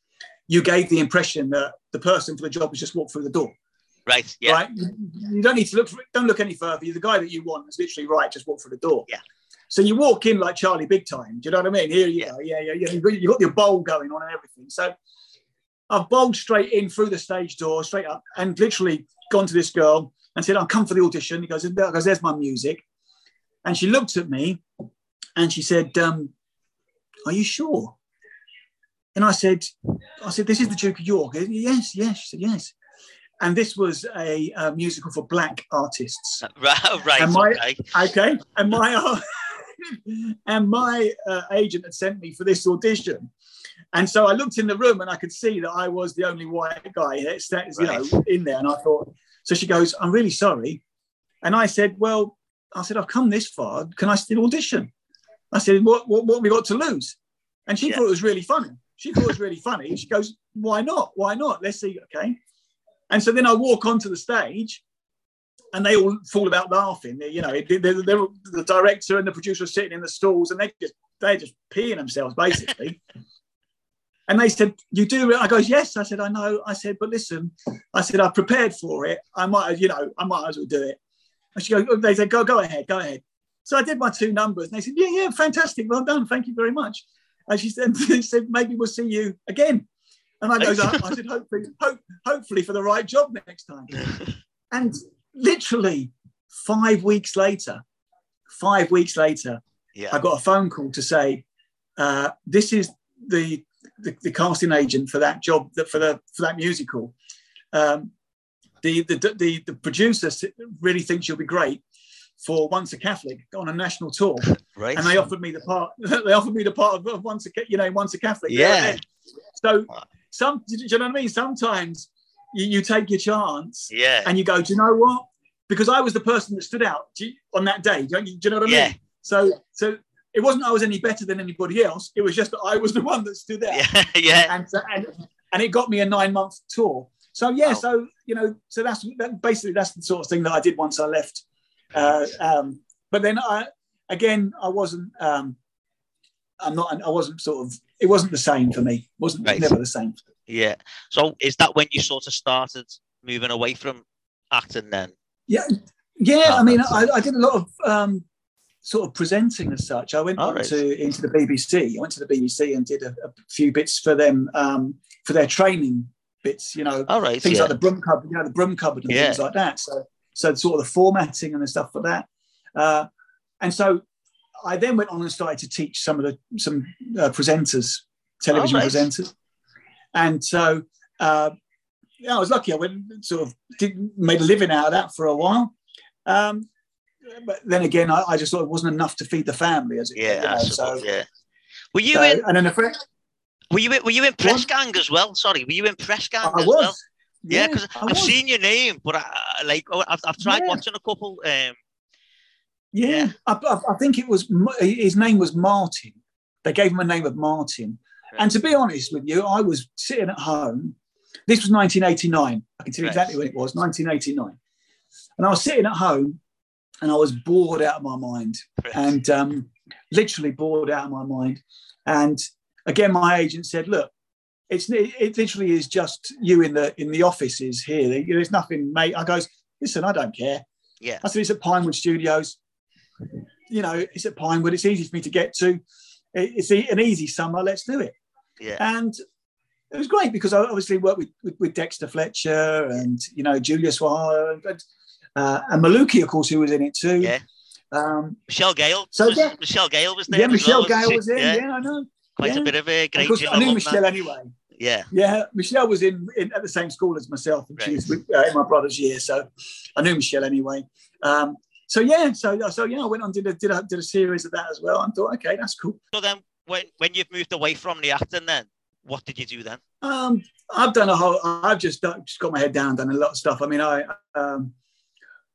you gave the impression that the person for the job was just walked through the door. Right. Yeah. Right? You, don't need to look. For, don't look any further. You're the guy that you want is literally right. Just walk through the door. Yeah. So you walk in like Charlie Big Time. Do you know what I mean? Here you Yeah. go. Yeah, yeah, yeah. You've got, your bowl going on and everything. So I've bowled straight in through the stage door, straight up, and literally gone to this girl and said, "I'm come for the audition." He goes, "He goes, there's my music," and she looked at me, and she said, um, "Are you sure?" And I said, "I said this is the Duke of York." Yes, yes. She said, "Yes." and this was a, a, musical for black artists. Right, right. And my, okay. okay, and my and my uh, agent had sent me for this audition, and so I looked in the room and I could see that I was the only white guy, you know, in there. And I thought, so she goes, "I'm really sorry," and I said, "Well, I said I've come this far. Can I still audition?" I said, "What what, what have we got to lose?" And she yeah. thought it was really funny. She thought it was really funny. She goes, "Why not? Why not? Let's see." Okay. And so then I walk onto the stage and they all fall about laughing. They, you know, they're, they're, the director and the producer are sitting in the stalls and they just they're just peeing themselves basically. and they said, "You do?" I goes, "Yes." I said, "I know." I said, "But listen," I said, "I've prepared for it. I might, you know, I might as well do it." And she goes, "They said, go, go ahead, go ahead." So I did my two numbers, and they said, "Yeah, yeah, fantastic, well done, thank you very much." And she said, said "Maybe we'll see you again." And I goes, I, I said, hopefully, hope, hopefully for the right job next time. and literally five weeks later, five weeks later, yeah. I got a phone call to say, uh, this is the, the, the, casting agent for that job, that for, the, for that musical. Um, the, the, the, the producer really thinks you'll be great for Once a Catholic on a national tour. Right. And they offered me the part. They offered me the part of Once a you know Once a Catholic. Yeah. So some, do you know what I mean? Sometimes you, you take your chance. Yeah. And you go, do you know what? Because I was the person that stood out on that day. Do you, do you know what I yeah. mean? So, so it wasn't I was any better than anybody else. It was just that I was the one that stood out. Yeah. yeah. And, and, and it got me a nine month tour. So yeah, wow. so you know, so that's that, basically that's the sort of thing that I did once I left. Uh, um, but then I again I wasn't um, I'm not I wasn't sort of it wasn't the same for me. It wasn't right. never the same. Yeah. So is that when you sort of started moving away from acting then? Yeah. Yeah. Oh, I mean, I, I, did a lot of um, sort of presenting as such. I went right. to into the BBC. I went to the BBC and did a, a few bits for them um, for their training bits. You know, All right, things yeah. like the broom cupboard, you know, the broom cupboard and yeah. things like that. So, so sort of the formatting and the stuff for that. Uh, and so I then went on and started to teach some of the some uh, presenters, television right. presenters, and so uh, yeah, I was lucky. I went sort of did, made a living out of that for a while. Um, but then again, I, I, just thought it wasn't enough to feed the family. As it, yeah, you know, so, yeah. Were you so, in? And then a friend. Were you were you in press what? gang as well? Sorry, were you in press gang I as was. well? Yeah, because yeah, I've seen your name, but I, like oh, I've, I've tried yeah. watching a couple. Um, yeah, yeah. I, I, think it was his name was Martin. They gave him a name of Martin. Right. And to be honest with you, I was sitting at home. This was 1989. I can tell you right. exactly when it was 1989. And I was sitting at home and I was bored out of my mind right. and um, literally bored out of my mind. And again, my agent said, Look, it's it literally is just you in the in the offices here. There's nothing, mate. I goes, listen, I don't care. Yeah. I said it's at Pinewood Studios you know, it's at Pinewood. It's easy for me to get to. It's an easy summer. Let's do it. Yeah. And it was great because I obviously worked with, with, with Dexter Fletcher and you know Julia Sawalha and, uh, and Mmoloki, of course, who was in it too. Yeah. Um, Michelle Gayle. So yeah, Michelle Gayle was there. Yeah, Michelle well, Gayle was in. Yeah. yeah, I know. Quite yeah. a bit of a great. Of I knew Michelle anyway. Yeah. Yeah, Michelle was in, in at the same school as myself, and right. she was with, uh, in my brother's year, so I knew Michelle anyway. Um, so yeah, so so yeah, I went on did a did a did a series of that as well. I thought, okay, that's cool. So then, when when you've moved away from the acting, then what did you do then? Um, I've done a whole. I've just done, just got my head down, done a lot of stuff. I mean, I um,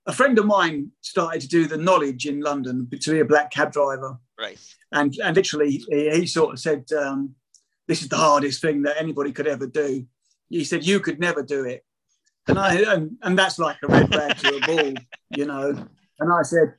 a friend of mine started to do the knowledge in London to be a black cab driver. Right. And and literally, he, he sort of said, um, "This is the hardest thing that anybody could ever do." He said, "You could never do it." And I and, and that's like a red rag to a bull, you know. And I said,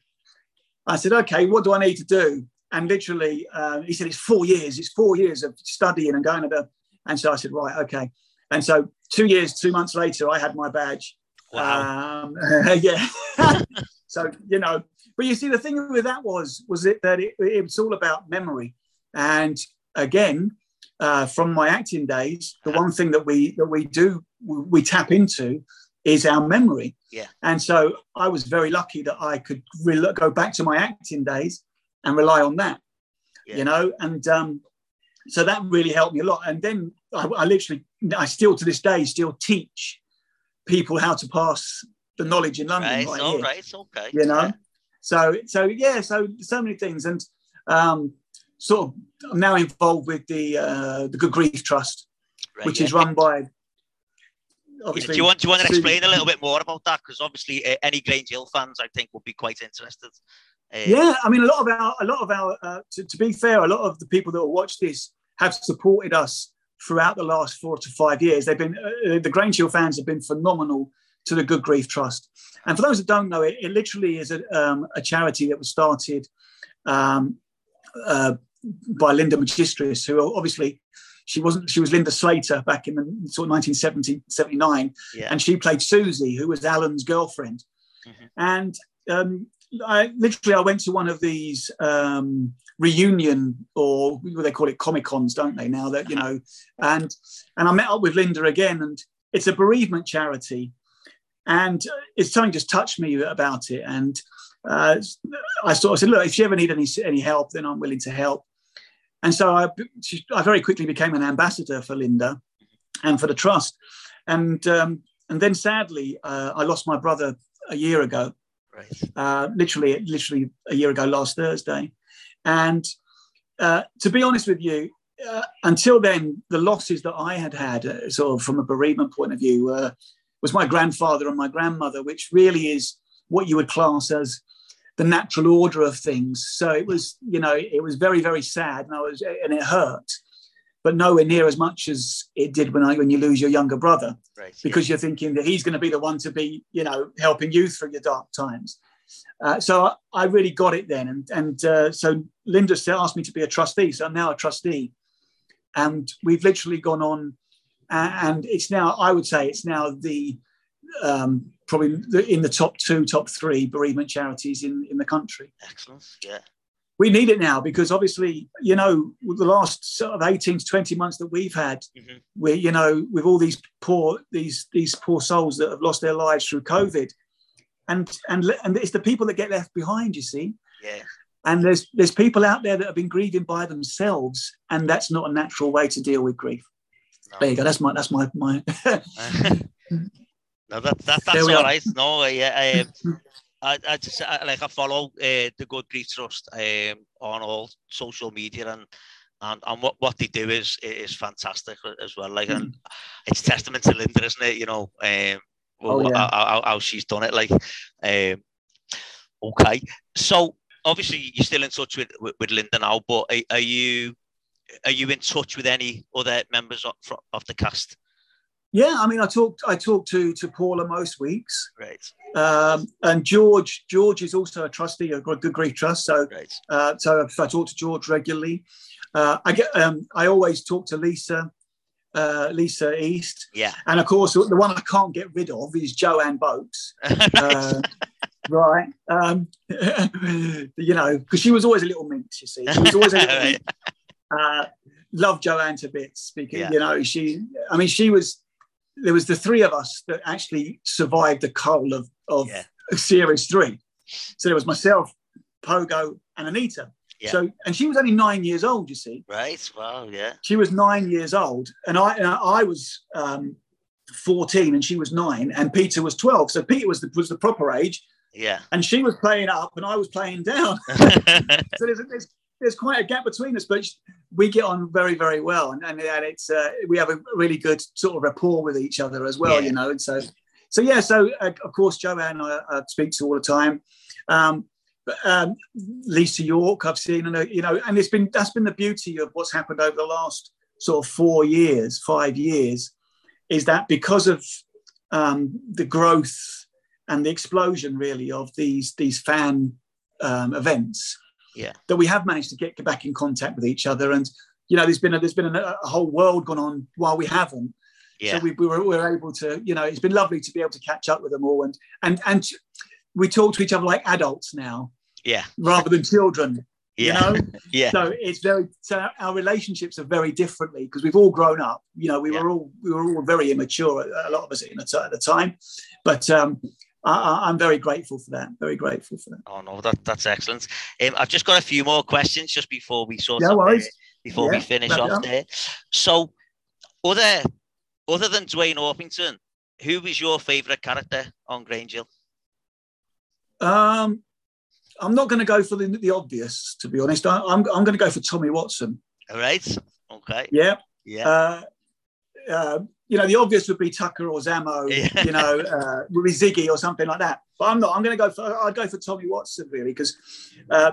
I said, okay, what do I need to do? And literally, uh, he said, it's four years. It's four years of studying and going to the. And so I said, right, okay. And so two years, two months later, I had my badge. Wow. Um, yeah. so you know, but you see, the thing with that was was it that it, it was all about memory, and again, uh, from my acting days, the one thing that we that we do we tap into is our memory. Yeah. And so I was very lucky that I could re- go back to my acting days and rely on that, yeah. you know, and um, so that really helped me a lot. And then I, I, literally, I still to this day still teach people how to pass the knowledge in London. Right, right all here, right, okay. You know. So so yeah, so so many things, and um, sort of I'm now involved with the uh, the Good Grief Trust, Right, which yeah. is run by. Yeah, Obviously, do you want do you want to explain a little bit more about that? Because obviously, uh, any Grange Hill fans, I think, would be quite interested. Uh, Yeah, I mean, a lot of our, a lot of our, uh, to, to be fair, a lot of the people that will watch this have supported us throughout the last four to five years. They've been, uh, the Grange Hill fans have been phenomenal to the Good Grief Trust. And for those that don't know it, it literally is a, um, a charity that was started um, uh, by Linda Magistris, who obviously she wasn't, she was Linda Slater back in the sort of 1970, 79 yeah, and she played Susie, who was Alan's girlfriend. Mhm. And um, I literally I went to one of these um, reunion or what they call it comic cons, don't they? Now that you know, and and I met up with Linda again, and it's a bereavement charity, and it's something just touched me about it, and uh, I sort of said, look, if you ever need any any help, then I'm willing to help. And so I, she, I very quickly became an ambassador for Linda and for the trust. And um, and then sadly, uh, I lost my brother a year ago, right. uh, literally, literally a year ago last Thursday. And uh, to be honest with you, uh, until then, the losses that I had had, uh, sort of from a bereavement point of view, uh, was my grandfather and my grandmother, which really is what you would class as the natural order of things. So it was, you know, it was very, very sad, and I was, and it hurt, but nowhere near as much as it did when I when you lose your younger brother Right. because you're thinking that he's going to be the one to be, you know, helping you through your dark times. Uh, so I, I really got it then, and and uh, so Linda still asked me to be a trustee, so I'm now a trustee, and we've literally gone on, and it's now I would say it's now the um, probably the, in the top two, top three bereavement charities in in the country. Excellent. Yeah. we need it now because obviously, you know, with the last sort of 18 to 20 months that we've had, Mhm. we you know, with all these poor these these poor souls that have lost their lives through COVID. And and and it's the people that get left behind, you see. Yeah. And there's there's people out there that have been grieving by themselves, and that's not a natural way to deal with grief. There you go. That's my that's my my no, that, that that's all are. right. No, yeah. Um, I, I just I, like I follow uh, the Good Grief Trust um, on all social media and and, and what, what they do is is fantastic as well. Like and it's testament to Linda, isn't it? You know, um, Oh, yeah. how, how, how she's done it. Like, um, okay. So obviously you're still in touch with with, with Linda now, but are, are you are you in touch with any other members of, of the cast? yeah. I mean, I talked I talked to to Paula most weeks, Right, um, and George George is also a trustee of Good Grief Trust, so right, Uh, so I talk to George regularly. Uh, I get. Um, I always talk to Lisa, uh, Lisa East, yeah. and of course the one I can't get rid of is Joanne Boats. Uh, right. Um, you know, because she was always a little minx. You see, she was always a little. Uh, love Joanne to bits because Yeah. you know she. I mean, she was. There was the three of us that actually survived the coal of of Yeah. series three. So there was myself, Pogo, and Anita. Yeah. So and she was only nine years old. You see, Right. Wow. Yeah. she was nine years old, and I and I was um, fourteen, and she was nine, and Peter was twelve. So Peter was the was the proper age, Yeah. and she was playing up, and I was playing down. so there's, there's there's quite a gap between us, but we get on very very well, and and, and it's uh, we have a really good sort of rapport with each other as well, Yeah. you know. And so so yeah, so uh, of course Joanne I, I speak to all the time. Um, but, um, Lisa York, I've seen, and uh, you know, and it's been that's been the beauty of what's happened over the last sort of four years, five years, is that because of um, the growth and the explosion really of these these fan um, events, Yeah. that we have managed to get back in contact with each other, and you know, there's been a, there's been a, a whole world gone on while we haven't. yeah. So we, we, were, we were able to, you know, it's been lovely to be able to catch up with them all, and and and we talk to each other like adults now yeah. rather than children. Yeah. You know, Yeah. so it's very so our relationships are very differently because we've all grown up. You know, we Yeah. were all we were all very immature. A lot of us at the, at the time, but um, I, I- I'm very grateful for that. Very grateful for that. Oh no, that that's excellent. Um, I've just got a few more questions just before we sort No of, uh, before we finish off there. So, other other than Dwayne Orpington, who was your favourite character on Grange Hill? Um, I'm not going to go for the, the obvious, to be honest. I, am I'm, I'm going to go for Tommy Watson. All right. Okay. Yeah. Yeah. Uh, uh, you know, the obvious would be Tucker or Zamo, Yeah. you know, uh, Ziggy or something like that. But I'm not. I'm going to go for. I'd go for Tommy Watson really because uh,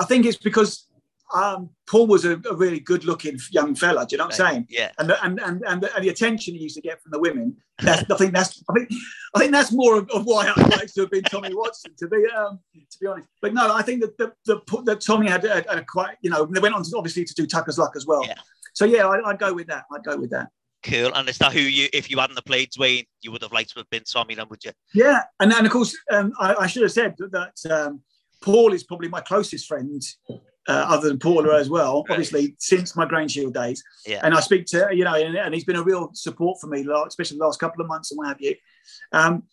I think it's because um, Paul was a, a really good-looking young fella. Do you know what I'm saying? Yeah. And the, and, and and the, and the attention he used to get from the women. That's, I think that's. I think I think that's more of, of why I'd like to have been Tommy Watson. To be um, to be honest, but no, I think that the, the that Tommy had a, a quite. You know, they went on to, obviously to do Tucker's Luck as well. Yeah. So yeah, I, I'd go with that. I'd go with that. Cool. And is that who you, if you hadn't have played Dwayne, you would have liked to have been Tommy then, would you? Yeah, and and of course, um, I, I should have said that, um, Paul is probably my closest friend, uh, other than Paula as well. Right. Obviously, since my Grange Hill days, Yeah. and I speak to you know, and, and he's been a real support for me, especially the last couple of months and what have you. Um,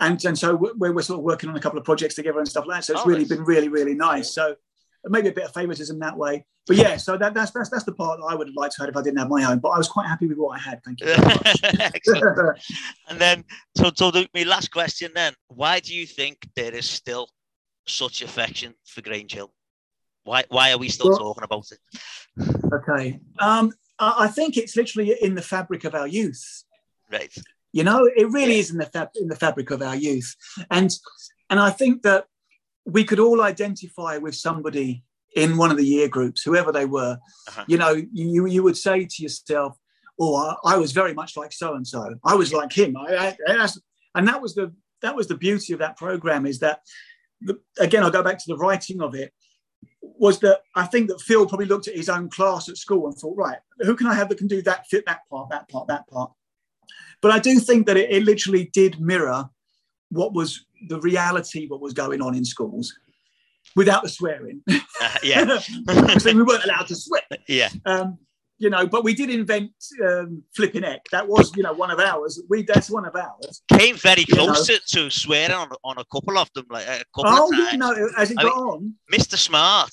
and and so we're, we're sort of working on a couple of projects together and stuff like that. So it's Oh, really nice. been really really nice. So maybe a bit of favoritism that way. But yeah, so that, that's that's that's the part that I would have liked to have if I didn't have my own. But I was quite happy with what I had. Thank you. very much. And then, so, so the, my last question then, why do you think there is still such affection for Grange Hill? Why, why are we still Well- talking about it? Okay. Um, I I think it's literally in the fabric of our youth. Right. You know, it really is in the fab- in the fabric of our youth, and and I think that we could all identify with somebody in one of the year groups, whoever they were. Uh-huh. You know, you you would say to yourself, "Oh, I, I was very much like so and so. I was like him." I, I, and that was the that was the beauty of that program is that the, again I'll go back to the writing of it was that I think that Phil probably looked at his own class at school and thought, right, who can I have that can do that, fit that part, that part, that part. But I do think that it, it literally did mirror what was the reality, what was going on in schools, without the swearing. Uh, yeah. Obviously, we weren't allowed to swear. Yeah. Um, you know, but we did invent um, flipping egg. That was, you know, one of ours. We that's one of ours. Came very close to, to swearing on, on a couple of them, like a couple Oh, of times. yeah, no, as it I got on, Mr. Smart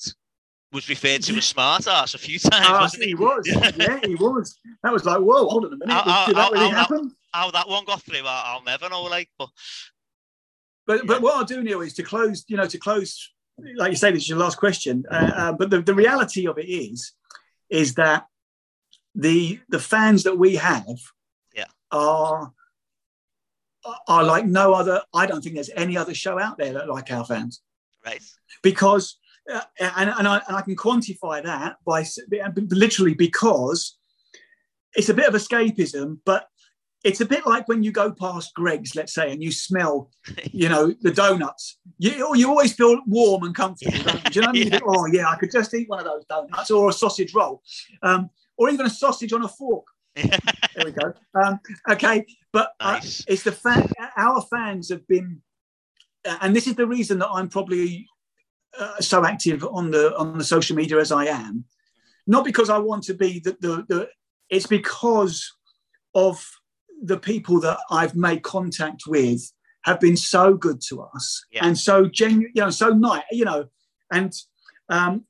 was referred to as smart ass a few times, ah, wasn't he? he was. yeah, he was. That was like, whoa, hold on a minute. Ow, Did ow, that really ow, ow. happen? How that one got through, I'll never know. Like, but But Yeah. but what I'll do, Neil, is to close, you know, to close, like you say, this is your last question. Uh, uh, but the, the reality of it is, is that the the fans that we have Yeah. are are like no other. I don't think there's any other show out there that like our fans right, because uh, and, and, I, and I can quantify that by literally because it's a bit of escapism, but it's a bit like when you go past Greggs, let's say, and you smell, you know, the donuts. You, you always feel warm and comfortable. don't you? Do you know what I mean? Yeah. think, oh yeah, I could just eat one of those donuts or a sausage roll, um, or even a sausage on a fork. There we go. Um, okay, but uh, it's the fact our fans have been, uh, and this is the reason that I'm probably uh, so active on the on the social media as I am, not because I want to be the the, the it's because of the people that I've made contact with have been so good to us Yeah. and so genuine, you know, so nice, you know, and um,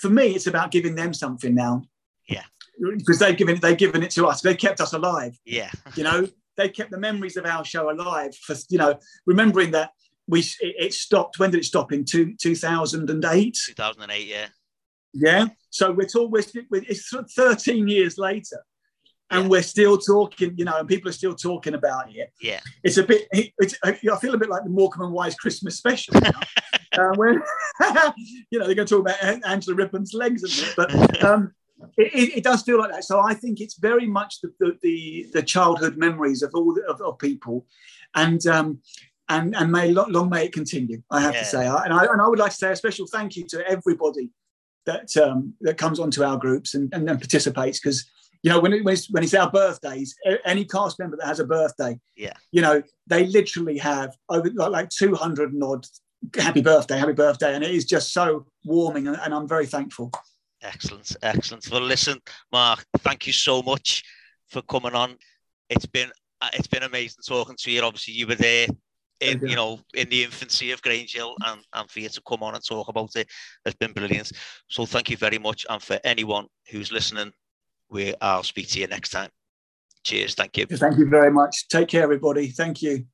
for me, it's about giving them something now. Yeah. Because they've given they've given it to us. They kept us alive Yeah, you know they kept the memories of our show alive for you know remembering that we it, stopped when did it stop in two, 2008 2008. Yeah, yeah so we're talking it's 13 years later and Yeah. we're still talking you know and people are still talking about it yeah, it's a bit it's i feel a bit like the morecambe and wise christmas special you know? uh, you know they're going to talk about angela rippon's legs and it but um it, it, it does feel like that so i think it's very much the the, the, the childhood memories of all the, of, of people and um and and may long, long may it continue i have Yeah. to say I- and I, and I would like to say a special thank you to everybody that um that comes onto our groups and, and then participates because you know when, it, when, it's, when it's our birthdays any cast member that has a birthday Yeah. you know they literally have over like, like 200 and odd happy birthday happy birthday and it is just so warming and, and i'm very thankful excellent, excellent. Well, listen, Mark, thank you so much for coming on. It's been uh, it's been amazing talking to you. Obviously, you were there. In, you. you know, in the infancy of Grange Hill, and, and for you to come on and talk about it has been brilliant. So, thank you very much. And for anyone who's listening, we I'll speak to you next time. Cheers. Thank you. Thank you very much. Take care, everybody. Thank you.